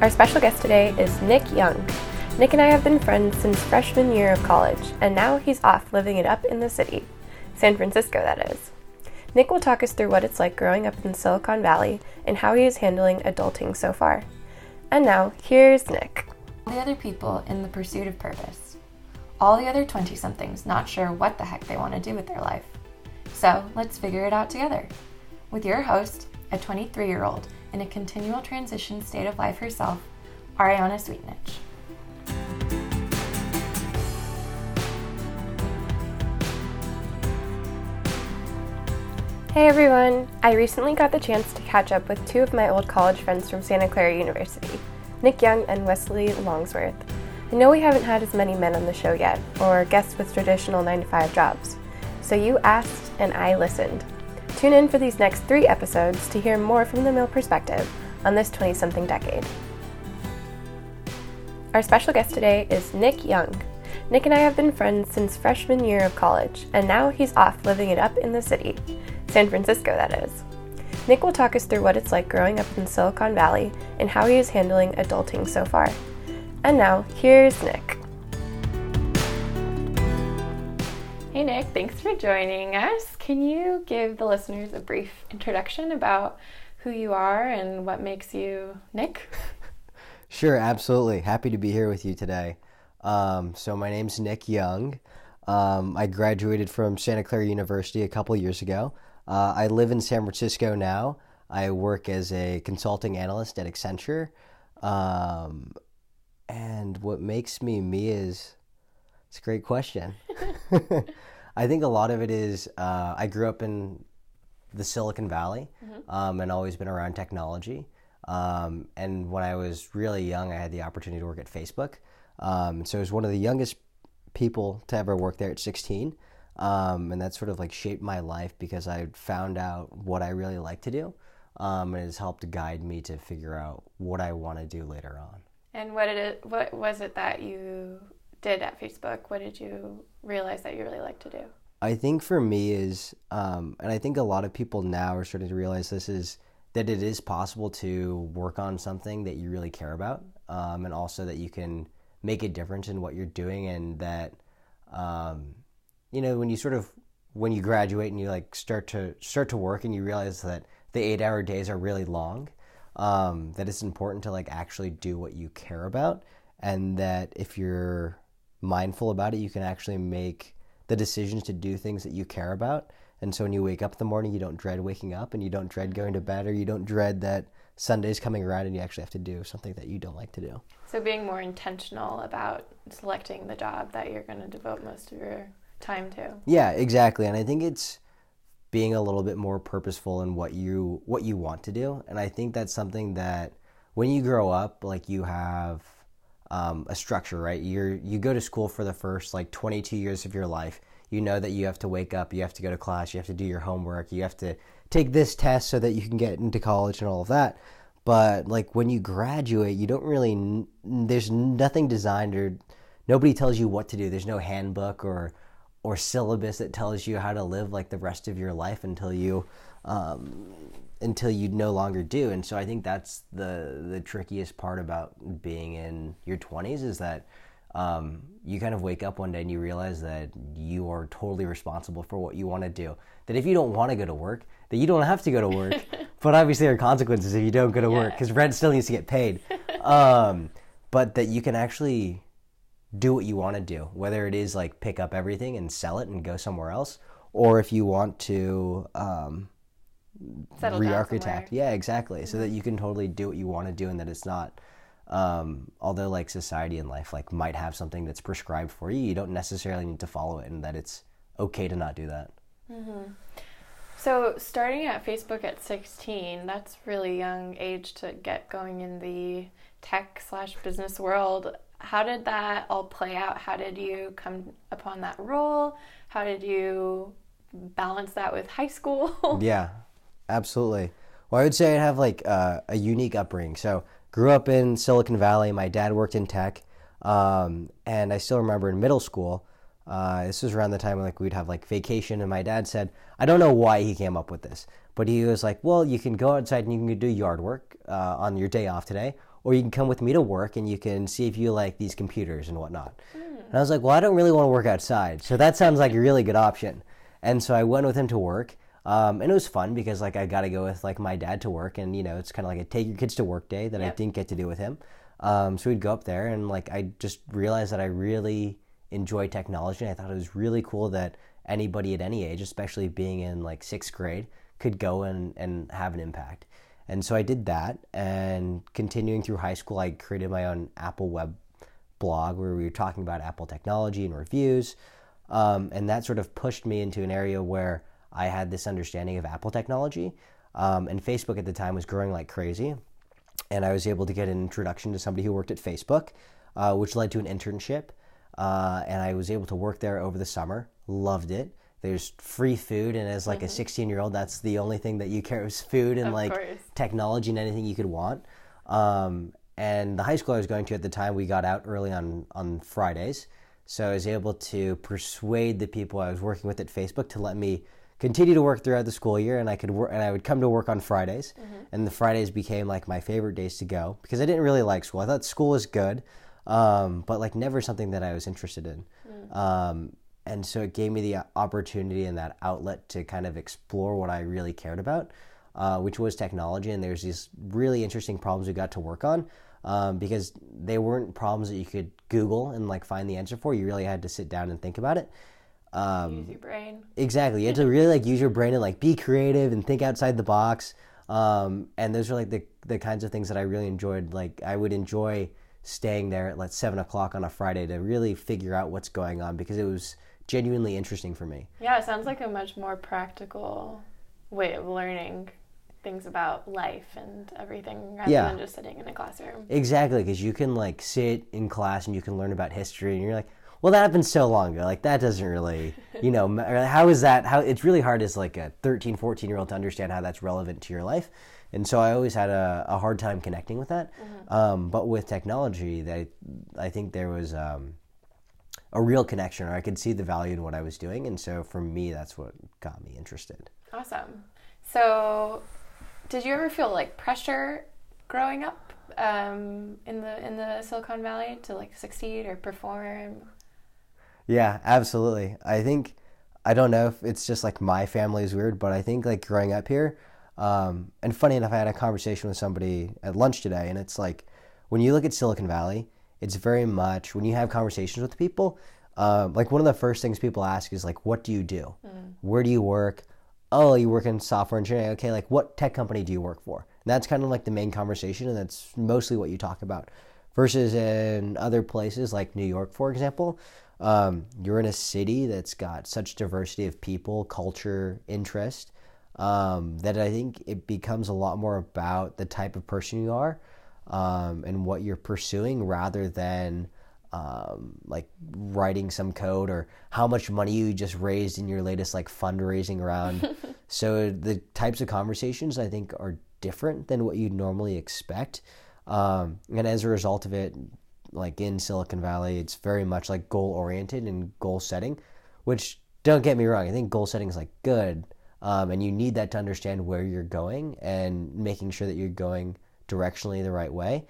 Our special guest today is Nick Young. Nick and I have been friends since freshman year of college, and now he's off living it up in the city. San Francisco, that is. Nick will talk us through what it's like growing up in Silicon Valley and how he is handling adulting so far. And now, here's Nick. All the other people in the pursuit of purpose. All the other 20 somethings not sure what the heck they want to do with their life. So let's figure it out together. With your host, a 23 year old in a continual transition state of life herself, Ariana Sweetnich. Hey everyone! I recently got the chance to catch up with two of my old college friends from Santa Clara University, Nick Young and Wesley Longsworth. I know we haven't had as many men on the show yet, or guests with traditional 9 to 5 jobs, so you asked and I listened. Tune in for these next three episodes to hear more from the male perspective on this 20 something decade. Our special guest today is Nick Young. Nick and I have been friends since freshman year of college, and now he's off living it up in the city. San Francisco, that is. Nick will talk us through what it's like growing up in Silicon Valley and how he is handling adulting so far. And now, here's Nick. Hey, Nick, thanks for joining us. Can you give the listeners a brief introduction about who you are and what makes you Nick? Sure, absolutely. Happy to be here with you today. Um, so, my name's Nick Young. Um, I graduated from Santa Clara University a couple years ago. Uh, I live in San Francisco now. I work as a consulting analyst at Accenture. Um, and what makes me me is it's a great question. I think a lot of it is uh, I grew up in the Silicon Valley mm-hmm. um, and always been around technology. Um, and when I was really young, I had the opportunity to work at Facebook. Um, so I was one of the youngest people to ever work there at 16. Um, and that sort of like shaped my life because I found out what I really like to do. Um, and has helped guide me to figure out what I want to do later on. And what did it? What was it that you did at Facebook? What did you realize that you really like to do? I think for me is, um, and I think a lot of people now are starting to realize this is that it is possible to work on something that you really care about, um, and also that you can make a difference in what you're doing, and that um, you know, when you sort of when you graduate and you like start to start to work and you realize that the eight hour days are really long, um, that it's important to like actually do what you care about, and that if you're mindful about it, you can actually make the decisions to do things that you care about. And so when you wake up in the morning, you don't dread waking up and you don't dread going to bed or you don't dread that Sunday's coming around and you actually have to do something that you don't like to do. So being more intentional about selecting the job that you're going to devote most of your time to. Yeah, exactly. And I think it's being a little bit more purposeful in what you what you want to do. And I think that's something that when you grow up, like you have um, a structure, right? You're you go to school for the first like 22 years of your life. You know that you have to wake up, you have to go to class, you have to do your homework, you have to take this test so that you can get into college and all of that. But like when you graduate, you don't really there's nothing designed or nobody tells you what to do. There's no handbook or or syllabus that tells you how to live like the rest of your life until you um, until you no longer do. And so I think that's the the trickiest part about being in your 20s is that um, you kind of wake up one day and you realize that you are totally responsible for what you want to do. That if you don't want to go to work, that you don't have to go to work. but obviously, there are consequences if you don't go to yeah. work because rent still needs to get paid. Um, but that you can actually do what you want to do, whether it is like pick up everything and sell it and go somewhere else, or if you want to um, re-architect. Yeah, exactly. Mm-hmm. So that you can totally do what you want to do, and that it's not. Um, although like society and life like might have something that's prescribed for you, you don't necessarily need to follow it, and that it's okay to not do that. Mm-hmm. So starting at Facebook at 16, that's really young age to get going in the tech slash business world how did that all play out? How did you come upon that role? How did you balance that with high school? yeah, absolutely. Well, I would say I have like uh, a unique upbringing. So, grew up in Silicon Valley. My dad worked in tech, um, and I still remember in middle school. Uh, this was around the time when like we'd have like vacation, and my dad said, I don't know why he came up with this, but he was like, "Well, you can go outside and you can do yard work uh, on your day off today, or you can come with me to work and you can see if you like these computers and whatnot. And I was like, well, I don't really want to work outside, so that sounds like a really good option. And so I went with him to work. Um, and it was fun because like I got to go with like my dad to work, and you know it's kind of like a take your kids to work day that I didn't get to do with him. Um, so we'd go up there, and like I just realized that I really enjoy technology. And I thought it was really cool that anybody at any age, especially being in like sixth grade, could go and and have an impact. And so I did that, and continuing through high school, I created my own Apple web blog where we were talking about Apple technology and reviews. Um, and that sort of pushed me into an area where I had this understanding of Apple technology. Um, and Facebook at the time was growing like crazy. And I was able to get an introduction to somebody who worked at Facebook, uh, which led to an internship. Uh, and I was able to work there over the summer. Loved it. There's free food, and as like a 16 year old, that's the only thing that you care is food and Of like course. technology and anything you could want. Um, and the high school I was going to at the time, we got out early on on Fridays, so I was able to persuade the people I was working with at Facebook to let me continue to work throughout the school year, and I could work and I would come to work on Fridays, and the Fridays became like my favorite days to go because I didn't really like school. I thought school was good, um, but like never something that I was interested in. Um, and so it gave me the opportunity and that outlet to kind of explore what I really cared about, uh, which was technology. And there's these really interesting problems we got to work on um, because they weren't problems that you could Google and like find the answer for. You really had to sit down and think about it. Um, Use your brain. Exactly. You had to really like use your brain and like be creative and think outside the box. Um, and those are like the the kinds of things that I really enjoyed. Like I would enjoy staying there at like seven o'clock on a Friday to really figure out what's going on because it was genuinely interesting for me. Yeah, it sounds like a much more practical way of learning things about life and everything rather Yeah. than just sitting in a classroom. Exactly, because you can like sit in class and you can learn about history, and you're like, well, that happened so long ago. Like that doesn't really, you know, how is that? How it's really hard as like a 13, 14 year old to understand how that's relevant to your life. And so I always had a, a hard time connecting with that. Um, but with technology, that I think there was um, a real connection, or I could see the value in what I was doing. And so for me, that's what got me interested. Awesome. So, did you ever feel like pressure growing up um, in the in the Silicon Valley to like succeed or perform? Yeah, absolutely. I think I don't know if it's just like my family is weird, but I think like growing up here, um, and funny enough, I had a conversation with somebody at lunch today, and it's like when you look at Silicon Valley, it's very much when you have conversations with people. Um, like one of the first things people ask is like, "What do you do? Where do you work? Oh, you work in software engineering. Okay, like what tech company do you work for?" And that's kind of like the main conversation, and that's mostly what you talk about. Versus in other places like New York, for example, um, you're in a city that's got such diversity of people, culture, interest, um, that I think it becomes a lot more about the type of person you are um, and what you're pursuing rather than um, like writing some code or how much money you just raised in your latest like fundraising round. so the types of conversations I think are different than what you'd normally expect. Um, and as a result of it, like in Silicon Valley, it's very much like goal oriented and goal setting, which don't get me wrong, I think goal setting is like good. Um, and you need that to understand where you're going and making sure that you're going directionally the right way.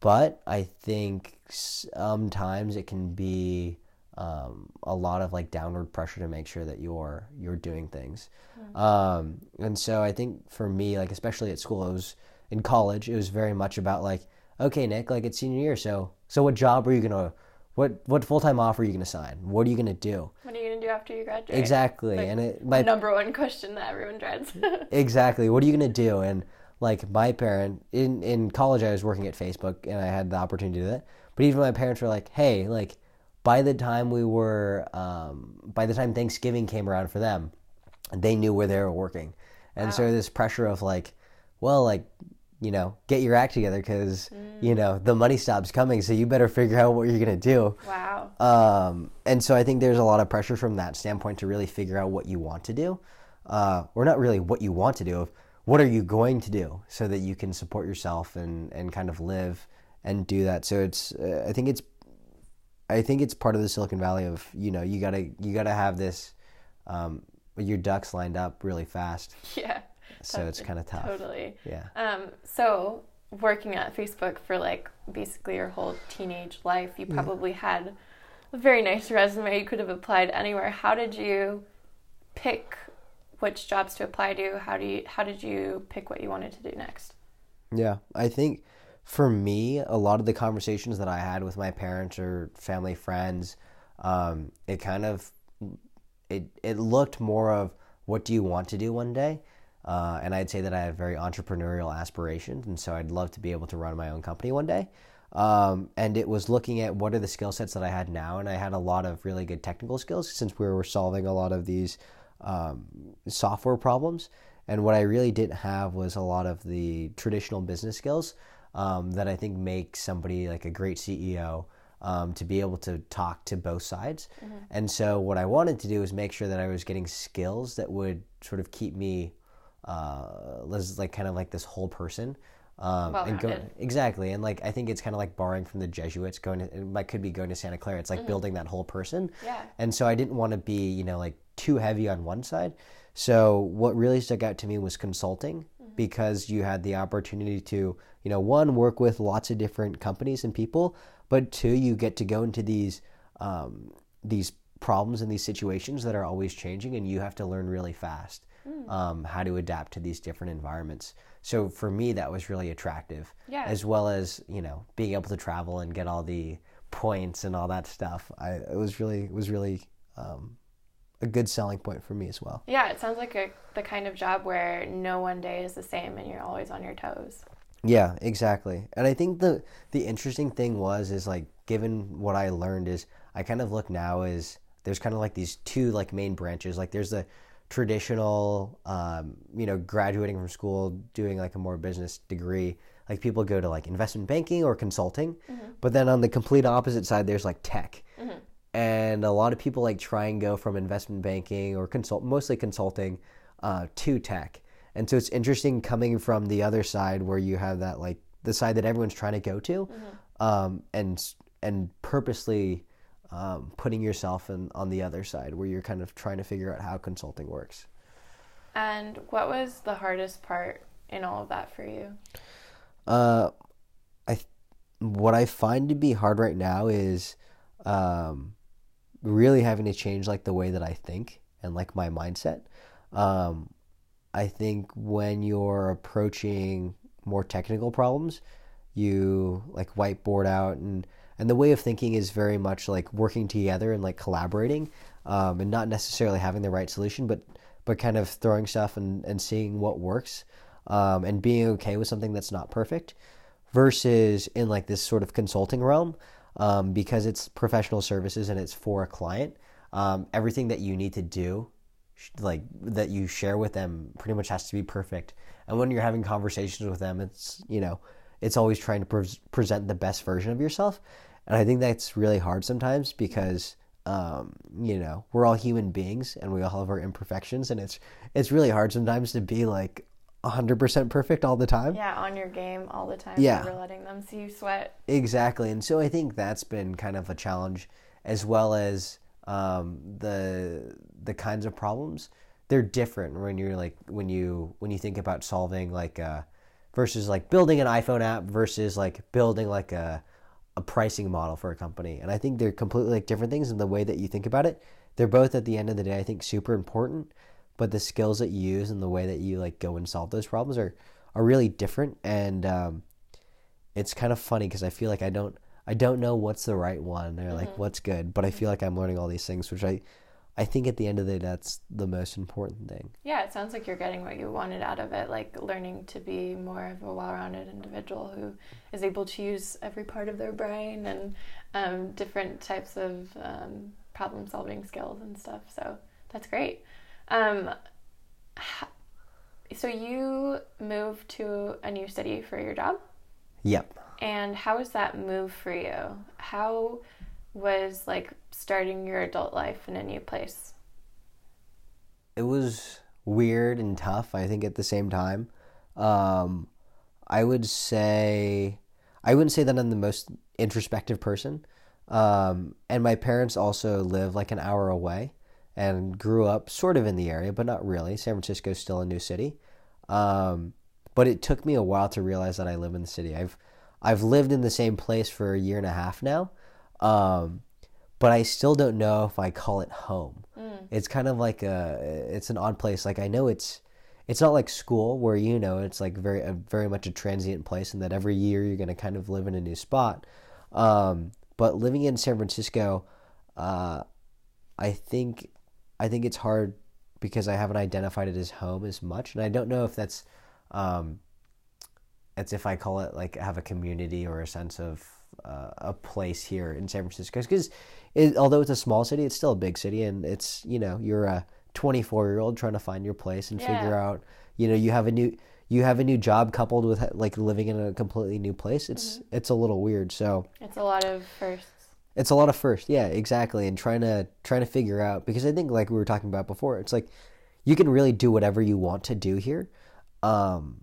But I think sometimes it can be um, a lot of like downward pressure to make sure that you're you're doing things. Um, and so I think for me, like especially at school, it was in college, it was very much about like, okay, Nick, like it's senior year, so so what job are you gonna what what full time offer are you gonna sign? What are you gonna do? What are you gonna do after you graduate? Exactly, Like, and it my number one question that everyone dreads. exactly what are you to do and like my parent in in college i was working at facebook and i had the opportunity to do that but even my parents were like hey like by the time we were um, by the time thanksgiving came around for them they knew where they were working and so this pressure of like well like you know get your act together because you know the money stops coming so you better figure out what you're going to do wow. um, and so I think there's a lot of pressure from that standpoint to really figure out what you want to do, uh, or not really what you want to do, of what are you going to do so that you can support yourself and, and kind of live and do that. So it's uh, I think it's I think it's part of the Silicon Valley of you know you gotta you gotta have this um, your ducks lined up really fast. Yeah. So it's kind of tough. Totally. Yeah. Um, so working at Facebook for like basically your whole teenage life, you probably had a very nice resume. You could have applied anywhere. How did you pick which jobs to apply to? How do you how did you pick what you wanted to do next? Yeah, I think for me, a lot of the conversations that I had with my parents or family friends, um, it kind of it it looked more of what do you want to do one day, uh, and I'd say that I have very entrepreneurial aspirations, and so I'd love to be able to run my own company one day. Um, and it was looking at what are the skill sets that I had now, and I had a lot of really good technical skills since we were solving a lot of these um, software problems. And what I really didn't have was a lot of the traditional business skills um, that I think make somebody like a great CEO um, to be able to talk to both sides. Mm-hmm. And so, what I wanted to do was make sure that I was getting skills that would sort of keep me, uh, like kind of like this whole person. Um, and go, exactly, and like I think it's kind of like borrowing from the Jesuits. Going to, it could be going to Santa Clara. It's like mm-hmm. building that whole person. Yeah. And so I didn't want to be, you know, like too heavy on one side. So what really stuck out to me was consulting mm-hmm. because you had the opportunity to, you know, one work with lots of different companies and people, but two, you get to go into these um, these problems and these situations that are always changing, and you have to learn really fast mm. um, how to adapt to these different environments. So for me, that was really attractive, yeah. as well as you know being able to travel and get all the points and all that stuff. I it was really it was really um, a good selling point for me as well. Yeah, it sounds like a, the kind of job where no one day is the same and you're always on your toes. Yeah, exactly. And I think the the interesting thing was is like given what I learned is I kind of look now as there's kind of like these two like main branches. Like there's the traditional, um, you know, graduating from school, doing like a more business degree. Like people go to like investment banking or consulting, mm-hmm. but then on the complete opposite side, there's like tech. Mm-hmm and a lot of people like try and go from investment banking or consult mostly consulting uh, to tech and so it's interesting coming from the other side where you have that like the side that everyone's trying to go to mm-hmm. um, and and purposely um, putting yourself in, on the other side where you're kind of trying to figure out how consulting works and what was the hardest part in all of that for you uh, I what I find to be hard right now is um, really having to change like the way that I think and like my mindset. Um, I think when you're approaching more technical problems, you like whiteboard out and and the way of thinking is very much like working together and like collaborating um, and not necessarily having the right solution, but but kind of throwing stuff and, and seeing what works um, and being okay with something that's not perfect versus in like this sort of consulting realm um, because it's professional services and it's for a client. Um, everything that you need to do, like that you share with them, pretty much has to be perfect. And when you're having conversations with them, it's you know, it's always trying to pre- present the best version of yourself. And I think that's really hard sometimes because um, you know we're all human beings and we all have our imperfections, and it's it's really hard sometimes to be like 100% perfect all the time. Yeah, on your game all the time. Yeah. Never letting them see you sweat. Exactly. And so I think that's been kind of a challenge as well as um, the the kinds of problems. They're different when you're like when you when you think about solving like uh, versus like building an iPhone app versus like building like a a pricing model for a company. And I think they're completely like different things in the way that you think about it. They're both at the end of the day I think super important but the skills that you use and the way that you like go and solve those problems are are really different and um, it's kind of funny because I feel like I don't I don't know what's the right one or like mm-hmm. what's good but I feel like I'm learning all these things which I I think at the end of the day that's the most important thing. Yeah, it sounds like you're getting what you wanted out of it, like learning to be more of a well-rounded individual who is able to use every part of their brain and um, different types of um, problem-solving skills and stuff. So that's great. Um, so you moved to a new city for your job? Yep. And how was that move for you? How was like starting your adult life in a new place? It was weird and tough, I think, at the same time. Um, I would say, I wouldn't say that I'm the most introspective person. Um, and my parents also live like an hour away and grew up sort of in the area, but not really. San Francisco is still a new city. Um, but it took me a while to realize that I live in the city. I've I've lived in the same place for a year and a half now, um, but I still don't know if I call it home. Mm. It's kind of like a it's an odd place. Like I know it's it's not like school where you know it's like very a, very much a transient place, and that every year you're going to kind of live in a new spot. Um, but living in San Francisco, uh, I think I think it's hard because I haven't identified it as home as much, and I don't know if that's um, it's if I call it like have a community or a sense of uh, a place here in San Francisco because although it's a small city, it's still a big city, and it's you know you're a 24 year old trying to find your place and yeah. figure out you know you have a new you have a new job coupled with like living in a completely new place. It's mm-hmm. it's a little weird. So it's a lot of firsts. It's a lot of firsts. yeah, exactly, and trying to trying to figure out because I think like we were talking about before, it's like you can really do whatever you want to do here, um,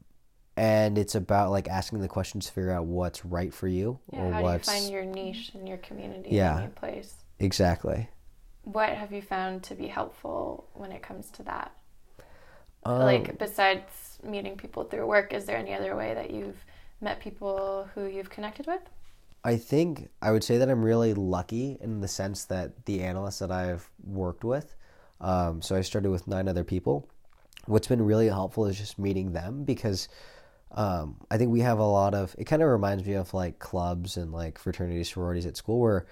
and it's about like asking the questions to figure out what's right for you yeah, or how what's, do you find your niche in your community, yeah, your place. Exactly. What have you found to be helpful when it comes to that? Um, like besides meeting people through work, is there any other way that you've met people who you've connected with? I think I would say that I'm really lucky in the sense that the analysts that I've worked with, um, so I started with nine other people. What's been really helpful is just meeting them because um, I think we have a lot of. It kind of reminds me of like clubs and like fraternities, sororities at school where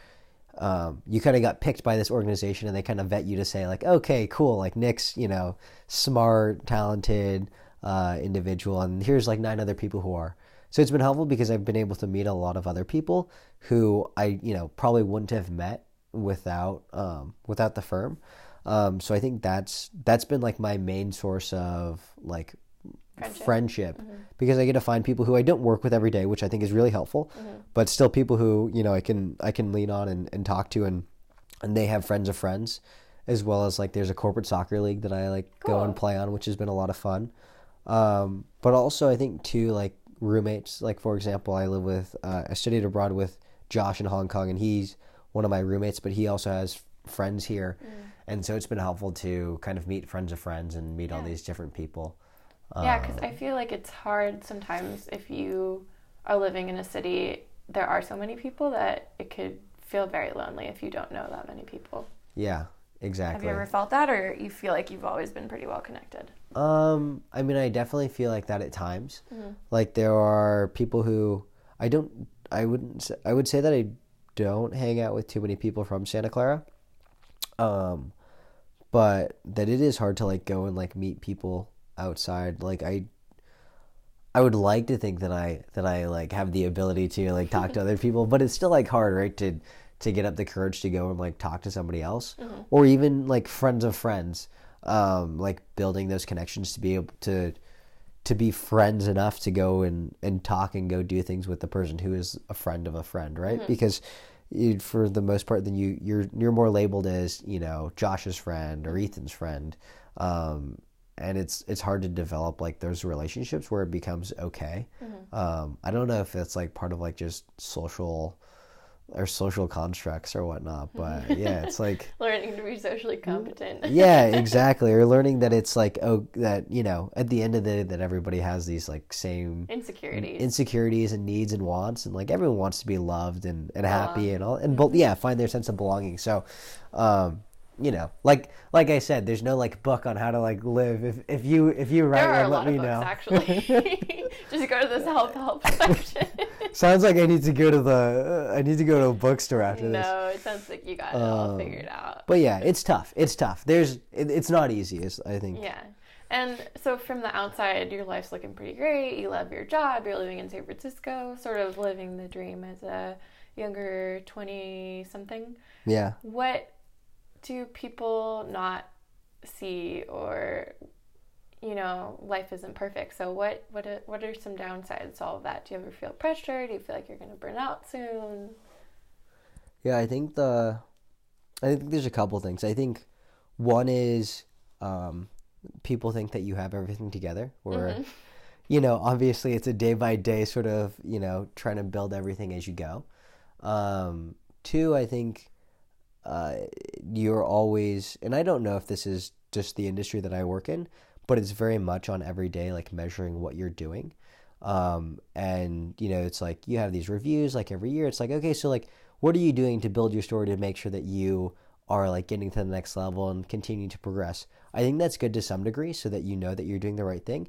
um, you kind of got picked by this organization and they kind of vet you to say like, okay, cool, like Nick's, you know, smart, talented uh, individual, and here's like nine other people who are. So it's been helpful because I've been able to meet a lot of other people who I, you know, probably wouldn't have met without um, without the firm. Um, so I think that's that's been like my main source of like friendship, friendship mm-hmm. because I get to find people who I don't work with every day, which I think is really helpful. Mm-hmm. But still, people who you know I can I can lean on and, and talk to, and and they have friends of friends, as well as like there's a corporate soccer league that I like cool. go and play on, which has been a lot of fun. Um, but also I think too like roommates. Like for example, I live with uh, I studied abroad with Josh in Hong Kong, and he's one of my roommates, but he also has friends here, mm. and so it's been helpful to kind of meet friends of friends and meet yeah. all these different people. Yeah, because um, I feel like it's hard sometimes if you are living in a city. There are so many people that it could feel very lonely if you don't know that many people. Yeah, exactly. Have you ever felt that, or you feel like you've always been pretty well connected? Um, I mean, I definitely feel like that at times. Mm-hmm. Like there are people who I don't. I wouldn't. I would say that I don't hang out with too many people from Santa Clara. Um, but that it is hard to like go and like meet people outside. Like I, I would like to think that I that I like have the ability to like talk to other people, but it's still like hard, right? To to get up the courage to go and like talk to somebody else, mm-hmm. or even like friends of friends um, like building those connections to be able to to be friends enough to go and, and talk and go do things with the person who is a friend of a friend, right? Mm-hmm. Because you, for the most part, then you you're you're more labeled as you know Josh's friend or Ethan's friend, um, and it's it's hard to develop like those relationships where it becomes okay. Mm-hmm. Um, I don't know if it's like part of like just social or social constructs or whatnot. But yeah, it's like learning to be socially competent. yeah, exactly. Or learning that it's like oh that you know at the end of the day that everybody has these like same insecurities, insecurities and needs and wants, and like everyone wants to be loved and and happy and all and mm-hmm. yeah find their sense of belonging. So. um you know, like like I said, there's no like book on how to like live. If if you if you write one, let me books, know. Actually, just go to the self help section. sounds like I need to go to the uh, I need to go to a bookstore after no, this. No, it sounds like you got it um, all figured out. But yeah, it's tough. It's tough. There's it, it's not easy. It's, I think. Yeah. And so from the outside, your life's looking pretty great. You love your job. You're living in San Francisco, sort of living the dream as a younger 20 something. Yeah. What do people not see or you know life isn't perfect? So what what are, what are some downsides to all of that? Do you ever feel pressure? Do you feel like you're going to burn out soon? Yeah i think the i think there's a couple things. I think one is um, people think that you have everything together or mm-hmm. you know obviously it's a day by day sort of you know trying to build everything as you go. Um, two i think uh, you're always, and I don't know if this is just the industry that I work in, but it's very much on every day, like measuring what you're doing. Um, and you know, it's like you have these reviews like every year. It's like, okay, so like, what are you doing to build your story to make sure that you are like getting to the next level and continuing to progress? I think that's good to some degree so that you know that you're doing the right thing.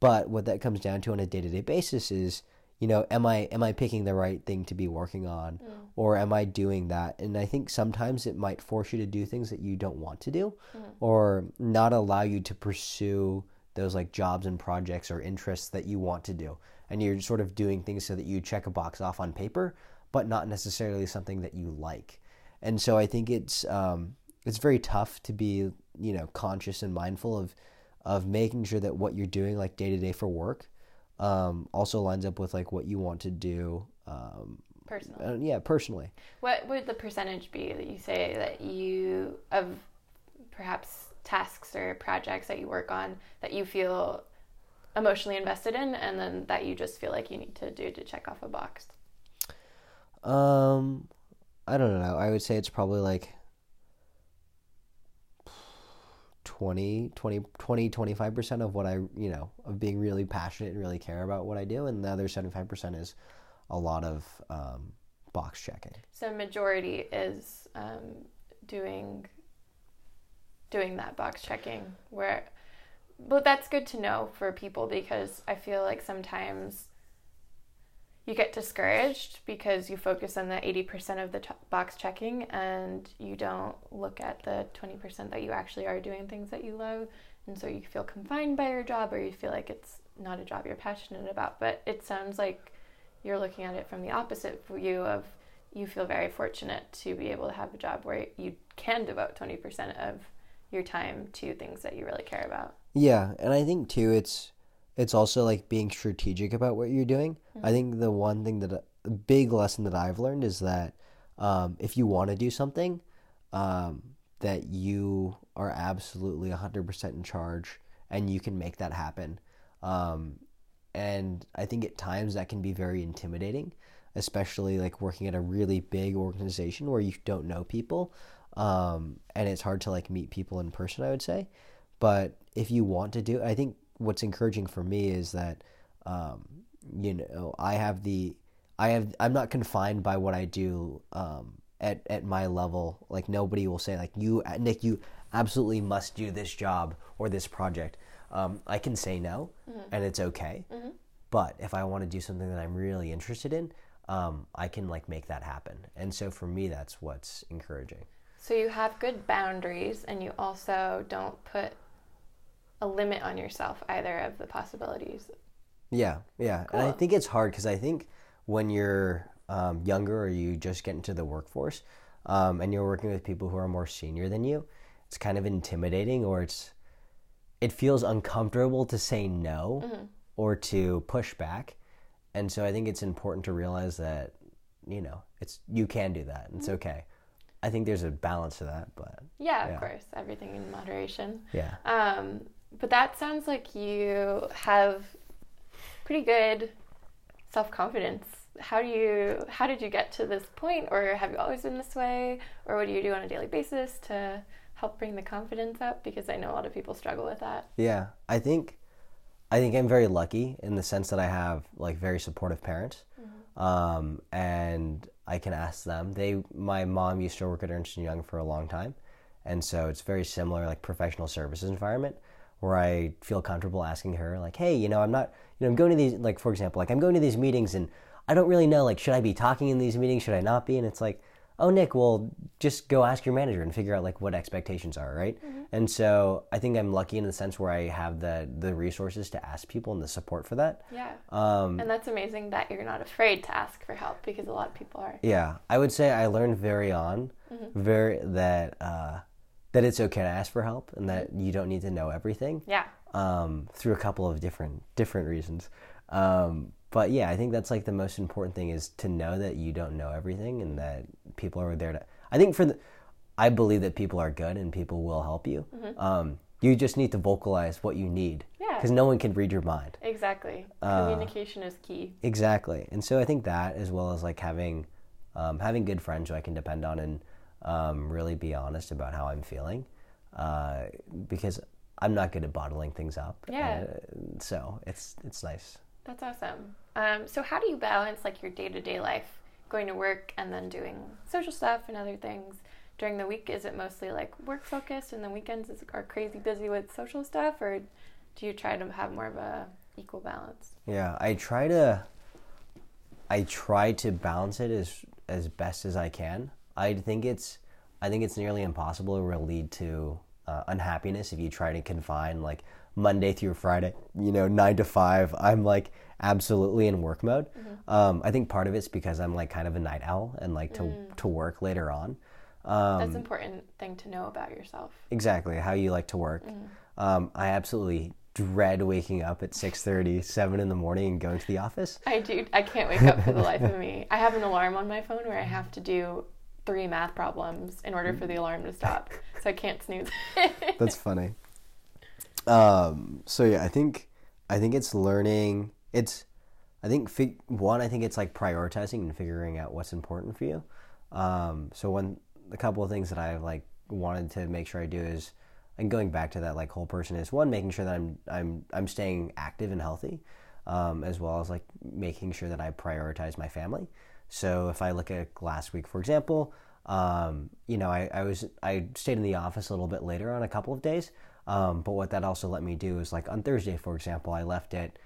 But what that comes down to on a day to day basis is, you know, am I am I picking the right thing to be working on, mm. or am I doing that? And I think sometimes it might force you to do things that you don't want to do, mm. or not allow you to pursue those like jobs and projects or interests that you want to do, and you're sort of doing things so that you check a box off on paper, but not necessarily something that you like. And so I think it's um, it's very tough to be you know conscious and mindful of of making sure that what you're doing like day to day for work um, also lines up with like what you want to do um, personally. Uh, yeah, personally. What would the percentage be that you say that you of perhaps tasks or projects that you work on that you feel emotionally invested in, and then that you just feel like you need to do to check off a box? Um, I don't know. I would say it's probably like 20, 20, 20 25% of what I, you know, of being really passionate and really care about what I do. And the other 75% is a lot of um, box checking. So majority is um, doing doing that box checking where but that's good to know for people because I feel like sometimes you get discouraged because you focus on the 80% of the t- box checking and you don't look at the 20% that you actually are doing things that you love. And so you feel confined by your job or you feel like it's not a job you're passionate about. But it sounds like you're looking at it from the opposite view of you feel very fortunate to be able to have a job where you can devote 20% of your time to things that you really care about. Yeah, and I think too it's it's also like being strategic about what you're doing. Mm-hmm. I think the one thing that a big lesson that I've learned is that um, if you want to do something, um, that you are absolutely 100% in charge and you can make that happen. Um, and I think at times that can be very intimidating, especially like working at a really big organization where you don't know people. Um, and it's hard to like meet people in person, I would say. But if you want to do, I think what's encouraging for me is that um, you know I have the I have I'm not confined by what I do um, at at my level. Like nobody will say like you Nick you absolutely must do this job or this project. Um, I can say no, mm-hmm. and it's okay. Mm-hmm. But if I want to do something that I'm really interested in, um, I can like make that happen. And so for me, that's what's encouraging. So you have good boundaries, and you also don't put a limit on yourself either of the possibilities. Yeah, yeah, cool. and I think it's hard because I think when you're um, younger or you just get into the workforce um, and you're working with people who are more senior than you, it's kind of intimidating or it's it feels uncomfortable to say no mm-hmm. or to push back. And so I think it's important to realize that you know it's you can do that and it's mm-hmm. okay. I think there's a balance to that, but yeah, of yeah. course, everything in moderation. Yeah. Um, but that sounds like you have pretty good self confidence. How do you how did you get to this point or have you always been this way or what do you do on a daily basis to help bring the confidence up because I know a lot of people struggle with that. Yeah. I think I think I'm very lucky in the sense that I have like very supportive parents. Mm-hmm. Um, and I can ask them. They my mom used to work at Ernst and Young for a long time. And so it's very similar like professional services environment where I feel comfortable asking her, like, hey, you know, I'm not, you know, I'm going to these, like, for example, like, I'm going to these meetings and I don't really know, like, should I be talking in these meetings? Should I not be? And it's like, oh, Nick, well, just go ask your manager and figure out, like, what expectations are, right? Mm-hmm. And so I think I'm lucky in the sense where I have the, the resources to ask people and the support for that. Yeah. Um, and that's amazing that you're not afraid to ask for help because a lot of people are. Yeah. I would say I learned very on, mm-hmm. very, that, uh, that it's okay to ask for help and that you don't need to know everything. Yeah. Um, through a couple of different different reasons. Um, but yeah, I think that's like the most important thing is to know that you don't know everything and that people are there to. I think for the, I believe that people are good and people will help you. Mm-hmm. Um, you just need to vocalize what you need. Yeah. Because no one can read your mind. Exactly. Uh, Communication is key. Exactly. And so I think that as well as like having um, having good friends who I can depend on and um, really be honest about how I'm feeling. Uh, because I'm not good at bottling things up. Yeah. Uh, so it's it's nice. That's awesome. Um, so how do you balance like your day to day life, going to work and then doing social stuff and other things? During the week, is it mostly like work focused, and the weekends is, are crazy busy with social stuff, or do you try to have more of a equal balance? Yeah, I try to I try to balance it as as best as I can. I think it's I think it's nearly impossible. It will lead to uh, unhappiness if you try to confine like Monday through Friday, you know, nine to five. I'm like absolutely in work mode. Um, I think part of it's because I'm like kind of a night owl and like to to work later on. Um, That's an important thing to know about yourself. exactly how you like to work. Um, I absolutely dread waking up at 6.30, 7 in the morning and going to the office. I do. I can't wake up for the life of me. I have an alarm on my phone where I have to do three math problems in order for the alarm to stop, so I can't snooze. That's funny. Um, so yeah, I think I think it's learning. It's I think fig- one. I think it's like prioritizing and figuring out what's important for you. Um, so one a couple of things that I've like wanted to make sure I do is and going back to that like whole person is one making sure that I'm I'm I'm staying active and healthy, um, as well as like making sure that I prioritize my family. So if I look at last week, for example, um, you know, I, I was I stayed in the office a little bit later on a couple of days. Um, but what that also let me do is like on Thursday, for example, I left at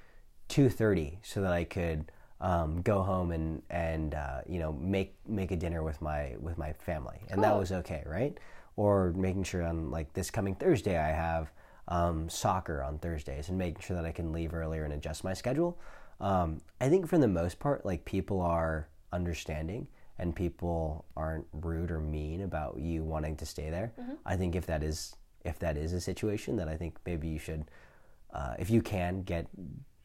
two thirty so that I could um, go home and and uh, you know make make a dinner with my with my family, and that was okay, right? Or making sure on like this coming Thursday, I have um, soccer on Thursdays, and making sure that I can leave earlier and adjust my schedule. Um, I think for the most part, like people are understanding and people aren't rude or mean about you wanting to stay there. I think if that is if that is a situation, then I think maybe you should, uh, if you can, get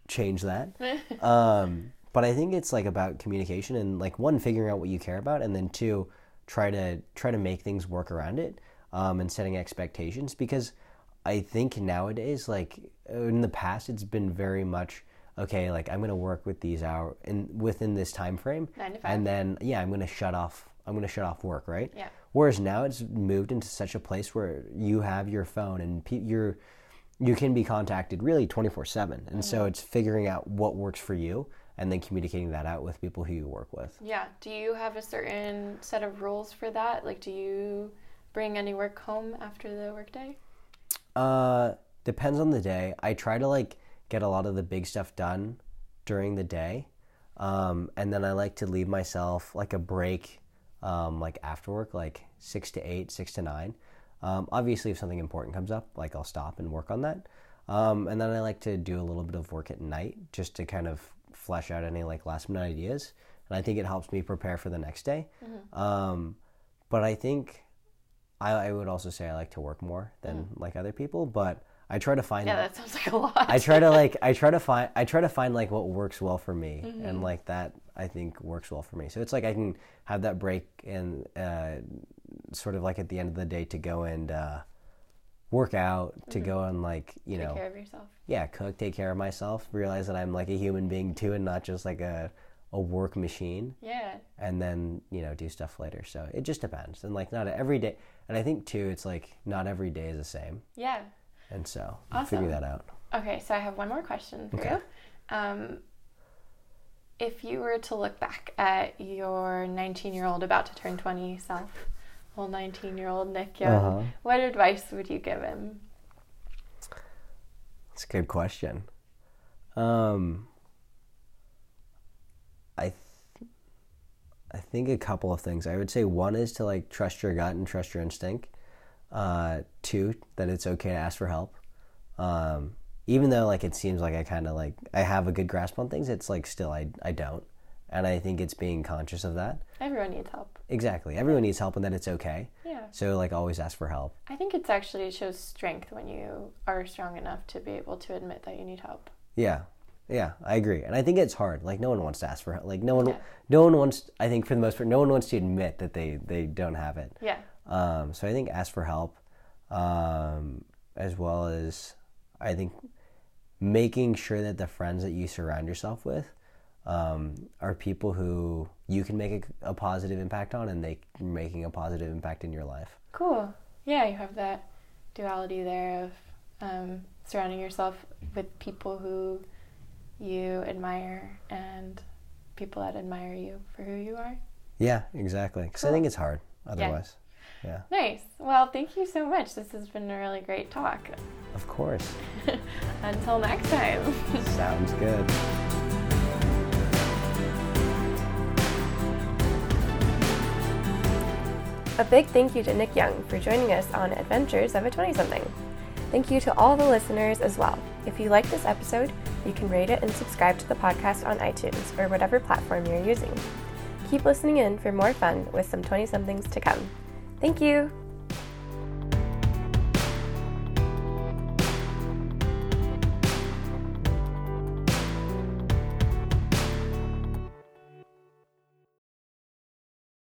change that. um, but I think it's like about communication and like one figuring out what you care about, and then two, try to try to make things work around it um, and setting expectations because I think nowadays, like in the past, it's been very much okay. Like I'm going to work with these hour in within this time frame, Nine to five. and then yeah, I'm going to shut off. I'm going to shut off work, right? Yeah. Whereas now it's moved into such a place where you have your phone and pe- you're you can be contacted really 24/7. And so it's figuring out what works for you and then communicating that out with people who you work with. yeah. Do you have a certain set of rules for that? Like, do you bring any work home after the workday? Uh depends on the day. I try to like get a lot of the big stuff done during the day. Um, and then I like to leave myself like a break um, like after work, like six to eight, six to nine. Um, obviously, if something important comes up, like I'll stop and work on that. Um, and then I like to do a little bit of work at night just to kind of flesh out any like last minute ideas. And I think it helps me prepare for the next day. Um, but I think I, I would also say I like to work more than like other people, but I try to find Yeah, that sounds like a lot. I try to like I try to find I try to find like what works well for me and like that I think works well for me. So it's like I can have that break and uh, sort of like at the end of the day to go and uh, work out, to go and like you know Take know care of yourself. yeah cook, take care of myself, realize that I'm like a human being too and not just like a a work machine Yeah. and then you know do stuff later. So it just depends and like not every day. And I think too it's like not every day is the same. Yeah. And so Awesome. figure that out. Okay, so I have one more question for Okay. you. Um, if you were to look back at your 19 year old about to turn 20 self, well, 19 year old Nick Young, Uh-huh. what advice would you give him? That's a good question. Um, I, th- I think a couple of things. I would say one is to like trust your gut and trust your instinct. Uh, two, that it's okay to ask for help. Um, even though like it seems like I kind of like I have a good grasp on things, it's like still I I don't, and I think it's being conscious of that. Everyone needs help. Exactly, everyone needs help, and that it's okay. Yeah. So like always ask for help. I think it's actually it shows strength when you are strong enough to be able to admit that you need help. Yeah, yeah, I agree, and I think it's hard. Like no one wants to ask for help. Like no one, Yeah. no one wants. I think for the most part, no one wants to admit that they they don't have it. Yeah. Um, so I think ask for help, um, as well as I think making sure that the friends that you surround yourself with um, are people who you can make a, a positive impact on, and they making a positive impact in your life. Cool. Yeah, you have that duality there of um, surrounding yourself with people who you admire and people that admire you for who you are. Yeah, exactly. Because I think it's hard otherwise. Yeah. Nice. Well, thank you so much. This has been a really great talk. Of course. Until next time. Sounds good. A big thank you to Nick Young for joining us on Adventures of a 20 something. Thank you to all the listeners as well. If you like this episode, you can rate it and subscribe to the podcast on iTunes or whatever platform you're using. Keep listening in for more fun with some 20 somethings to come. Thank you!